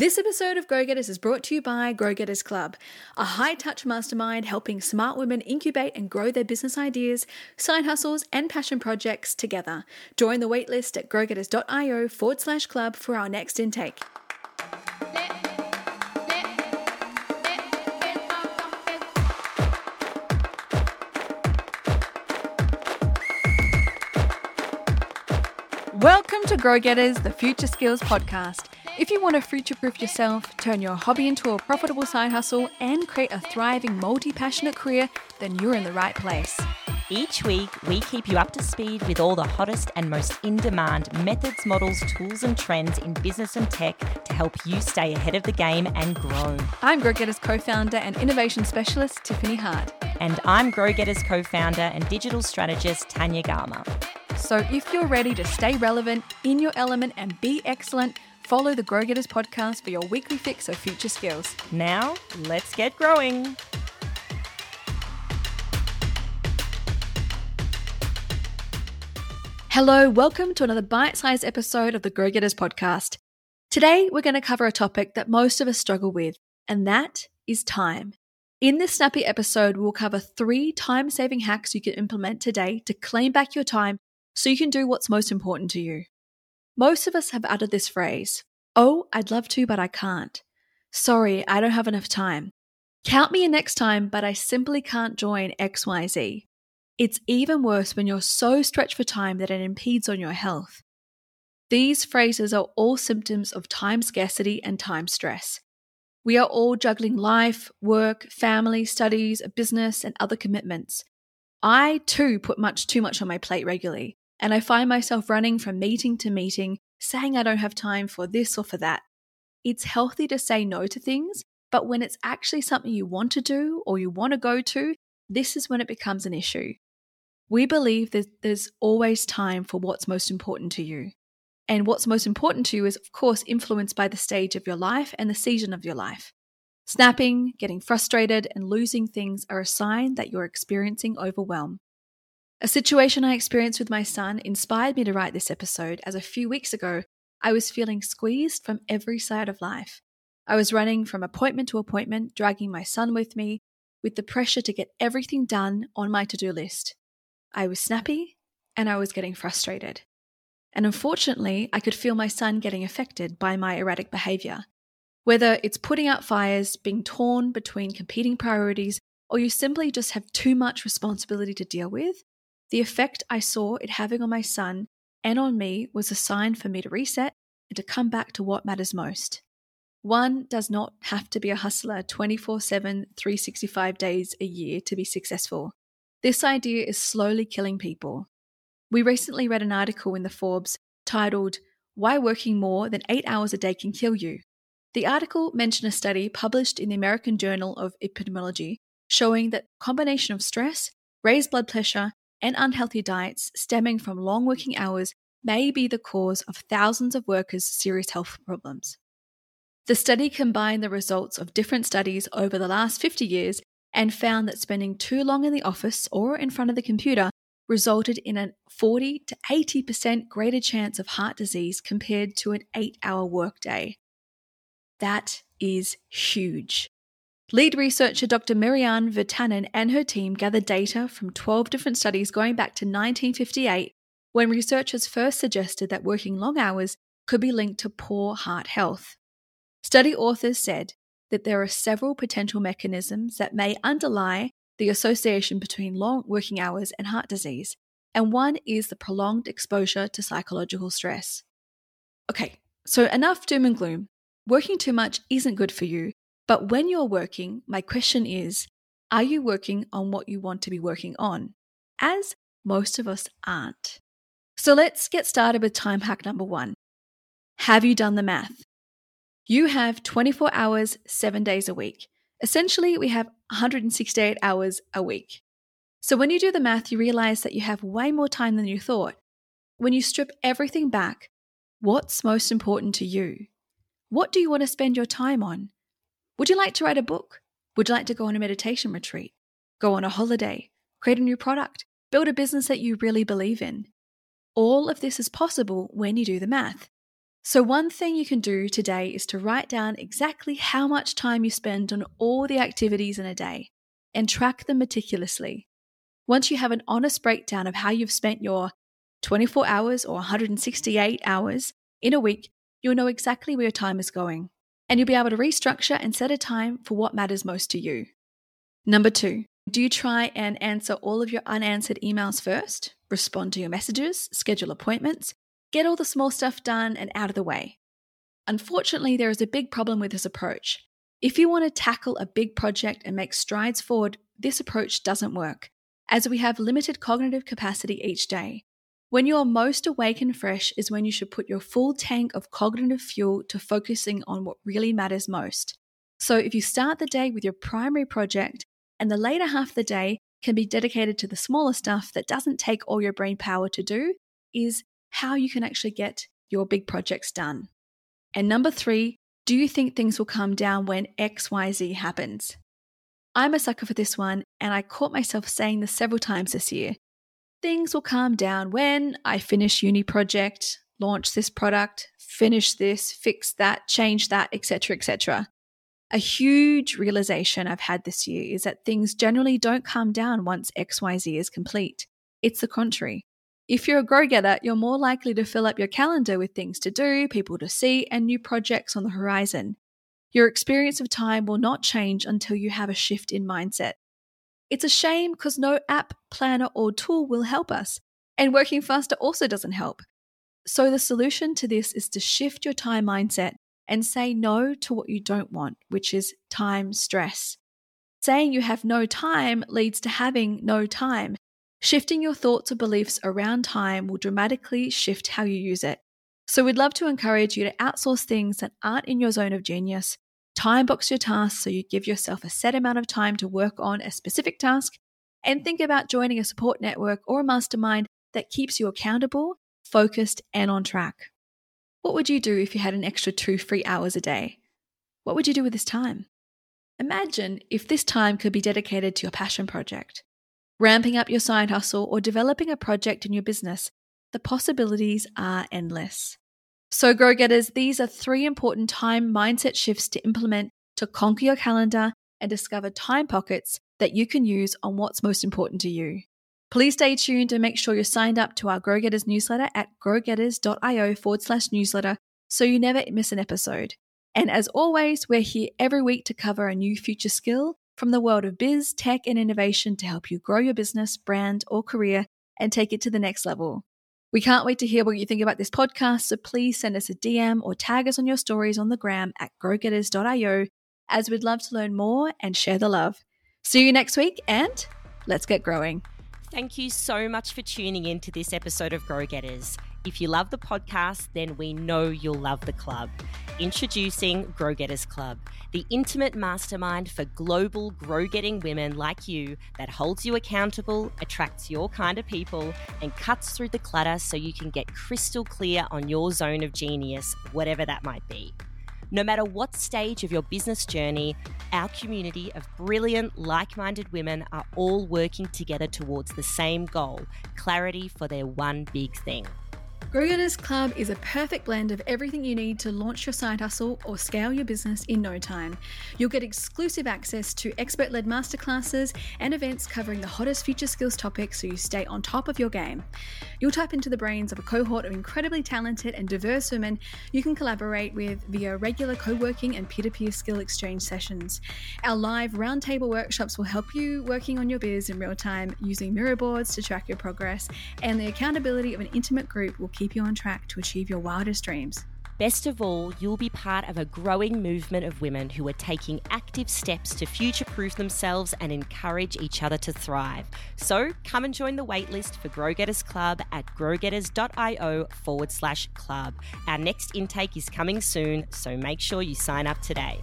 This episode of Grow Getters is brought to you by Grow Getters Club, a high touch mastermind helping smart women incubate and grow their business ideas, side hustles, and passion projects together. Join the waitlist at growgetters.io forward slash club for our next intake. Welcome to Grow Getters, the Future Skills Podcast. If you want to future proof yourself, turn your hobby into a profitable side hustle, and create a thriving, multi passionate career, then you're in the right place. Each week, we keep you up to speed with all the hottest and most in demand methods, models, tools, and trends in business and tech to help you stay ahead of the game and grow. I'm Grow Getters co founder and innovation specialist, Tiffany Hart. And I'm Grow Getters co founder and digital strategist, Tanya Garma. So if you're ready to stay relevant, in your element, and be excellent, follow the Grow Getters podcast for your weekly fix of future skills. Now, let's get growing. Hello, welcome to another bite sized episode of the Grow Getters podcast. Today, we're going to cover a topic that most of us struggle with, and that is time. In this snappy episode, we'll cover three time saving hacks you can implement today to claim back your time so you can do what's most important to you. Most of us have uttered this phrase Oh, I'd love to, but I can't. Sorry, I don't have enough time. Count me in next time, but I simply can't join XYZ. It's even worse when you're so stretched for time that it impedes on your health. These phrases are all symptoms of time scarcity and time stress. We are all juggling life, work, family, studies, a business, and other commitments. I too put much too much on my plate regularly and I find myself running from meeting to meeting, saying I don't have time for this or for that. It's healthy to say no to things, but when it's actually something you want to do or you want to go to, this is when it becomes an issue. We believe that there's always time for what's most important to you. And what's most important to you is, of course, influenced by the stage of your life and the season of your life. Snapping, getting frustrated, and losing things are a sign that you're experiencing overwhelm. A situation I experienced with my son inspired me to write this episode as a few weeks ago I was feeling squeezed from every side of life. I was running from appointment to appointment, dragging my son with me, with the pressure to get everything done on my to do list. I was snappy and I was getting frustrated. And unfortunately, I could feel my son getting affected by my erratic behavior. Whether it's putting out fires, being torn between competing priorities, or you simply just have too much responsibility to deal with, the effect I saw it having on my son and on me was a sign for me to reset and to come back to what matters most. One does not have to be a hustler 24 7, 365 days a year to be successful. This idea is slowly killing people. We recently read an article in the Forbes titled, Why Working More Than Eight Hours a Day Can Kill You. The article mentioned a study published in the American Journal of Epidemiology showing that combination of stress, raised blood pressure, and unhealthy diets stemming from long working hours may be the cause of thousands of workers' serious health problems. The study combined the results of different studies over the last 50 years and found that spending too long in the office or in front of the computer resulted in a 40 to 80% greater chance of heart disease compared to an 8-hour workday. That is huge. Lead researcher Dr. Marianne Virtanen and her team gathered data from 12 different studies going back to 1958 when researchers first suggested that working long hours could be linked to poor heart health. Study authors said that there are several potential mechanisms that may underlie the association between long working hours and heart disease, and one is the prolonged exposure to psychological stress. Okay, so enough doom and gloom. Working too much isn't good for you, but when you're working, my question is are you working on what you want to be working on? As most of us aren't. So let's get started with time hack number one. Have you done the math? You have 24 hours, seven days a week. Essentially, we have 168 hours a week. So when you do the math, you realize that you have way more time than you thought. When you strip everything back, what's most important to you? What do you want to spend your time on? Would you like to write a book? Would you like to go on a meditation retreat? Go on a holiday? Create a new product? Build a business that you really believe in? All of this is possible when you do the math. So, one thing you can do today is to write down exactly how much time you spend on all the activities in a day and track them meticulously. Once you have an honest breakdown of how you've spent your 24 hours or 168 hours in a week, you'll know exactly where your time is going. And you'll be able to restructure and set a time for what matters most to you. Number two, do you try and answer all of your unanswered emails first? Respond to your messages, schedule appointments, get all the small stuff done and out of the way. Unfortunately, there is a big problem with this approach. If you want to tackle a big project and make strides forward, this approach doesn't work, as we have limited cognitive capacity each day. When you are most awake and fresh is when you should put your full tank of cognitive fuel to focusing on what really matters most. So, if you start the day with your primary project and the later half of the day can be dedicated to the smaller stuff that doesn't take all your brain power to do, is how you can actually get your big projects done. And number three, do you think things will come down when XYZ happens? I'm a sucker for this one, and I caught myself saying this several times this year. Things will calm down when I finish uni project, launch this product, finish this, fix that, change that, etc., etc. A huge realization I've had this year is that things generally don't calm down once XYZ is complete. It's the contrary. If you're a grow getter, you're more likely to fill up your calendar with things to do, people to see, and new projects on the horizon. Your experience of time will not change until you have a shift in mindset. It's a shame because no app, planner, or tool will help us, and working faster also doesn't help. So, the solution to this is to shift your time mindset and say no to what you don't want, which is time stress. Saying you have no time leads to having no time. Shifting your thoughts or beliefs around time will dramatically shift how you use it. So, we'd love to encourage you to outsource things that aren't in your zone of genius. Time box your tasks so you give yourself a set amount of time to work on a specific task, and think about joining a support network or a mastermind that keeps you accountable, focused, and on track. What would you do if you had an extra two free hours a day? What would you do with this time? Imagine if this time could be dedicated to your passion project, ramping up your side hustle, or developing a project in your business. The possibilities are endless. So, Grow Getters, these are three important time mindset shifts to implement to conquer your calendar and discover time pockets that you can use on what's most important to you. Please stay tuned and make sure you're signed up to our Grow Getters newsletter at growgetters.io forward slash newsletter so you never miss an episode. And as always, we're here every week to cover a new future skill from the world of biz, tech, and innovation to help you grow your business, brand, or career and take it to the next level. We can't wait to hear what you think about this podcast, so please send us a DM or tag us on your stories on the gram at growgetters.io as we'd love to learn more and share the love. See you next week and let's get growing. Thank you so much for tuning in to this episode of Grow Getters. If you love the podcast, then we know you'll love the club. Introducing Grow Getters Club, the intimate mastermind for global grow getting women like you that holds you accountable, attracts your kind of people, and cuts through the clutter so you can get crystal clear on your zone of genius, whatever that might be. No matter what stage of your business journey, our community of brilliant, like minded women are all working together towards the same goal clarity for their one big thing. Grow Club is a perfect blend of everything you need to launch your side hustle or scale your business in no time. You'll get exclusive access to expert led masterclasses and events covering the hottest future skills topics so you stay on top of your game. You'll tap into the brains of a cohort of incredibly talented and diverse women you can collaborate with via regular co working and peer to peer skill exchange sessions. Our live roundtable workshops will help you working on your biz in real time using Miro boards to track your progress, and the accountability of an intimate group will keep you on track to achieve your wildest dreams. Best of all, you'll be part of a growing movement of women who are taking active steps to future proof themselves and encourage each other to thrive. So come and join the waitlist for Growgetters Club at growgetters.io forward slash club. Our next intake is coming soon, so make sure you sign up today.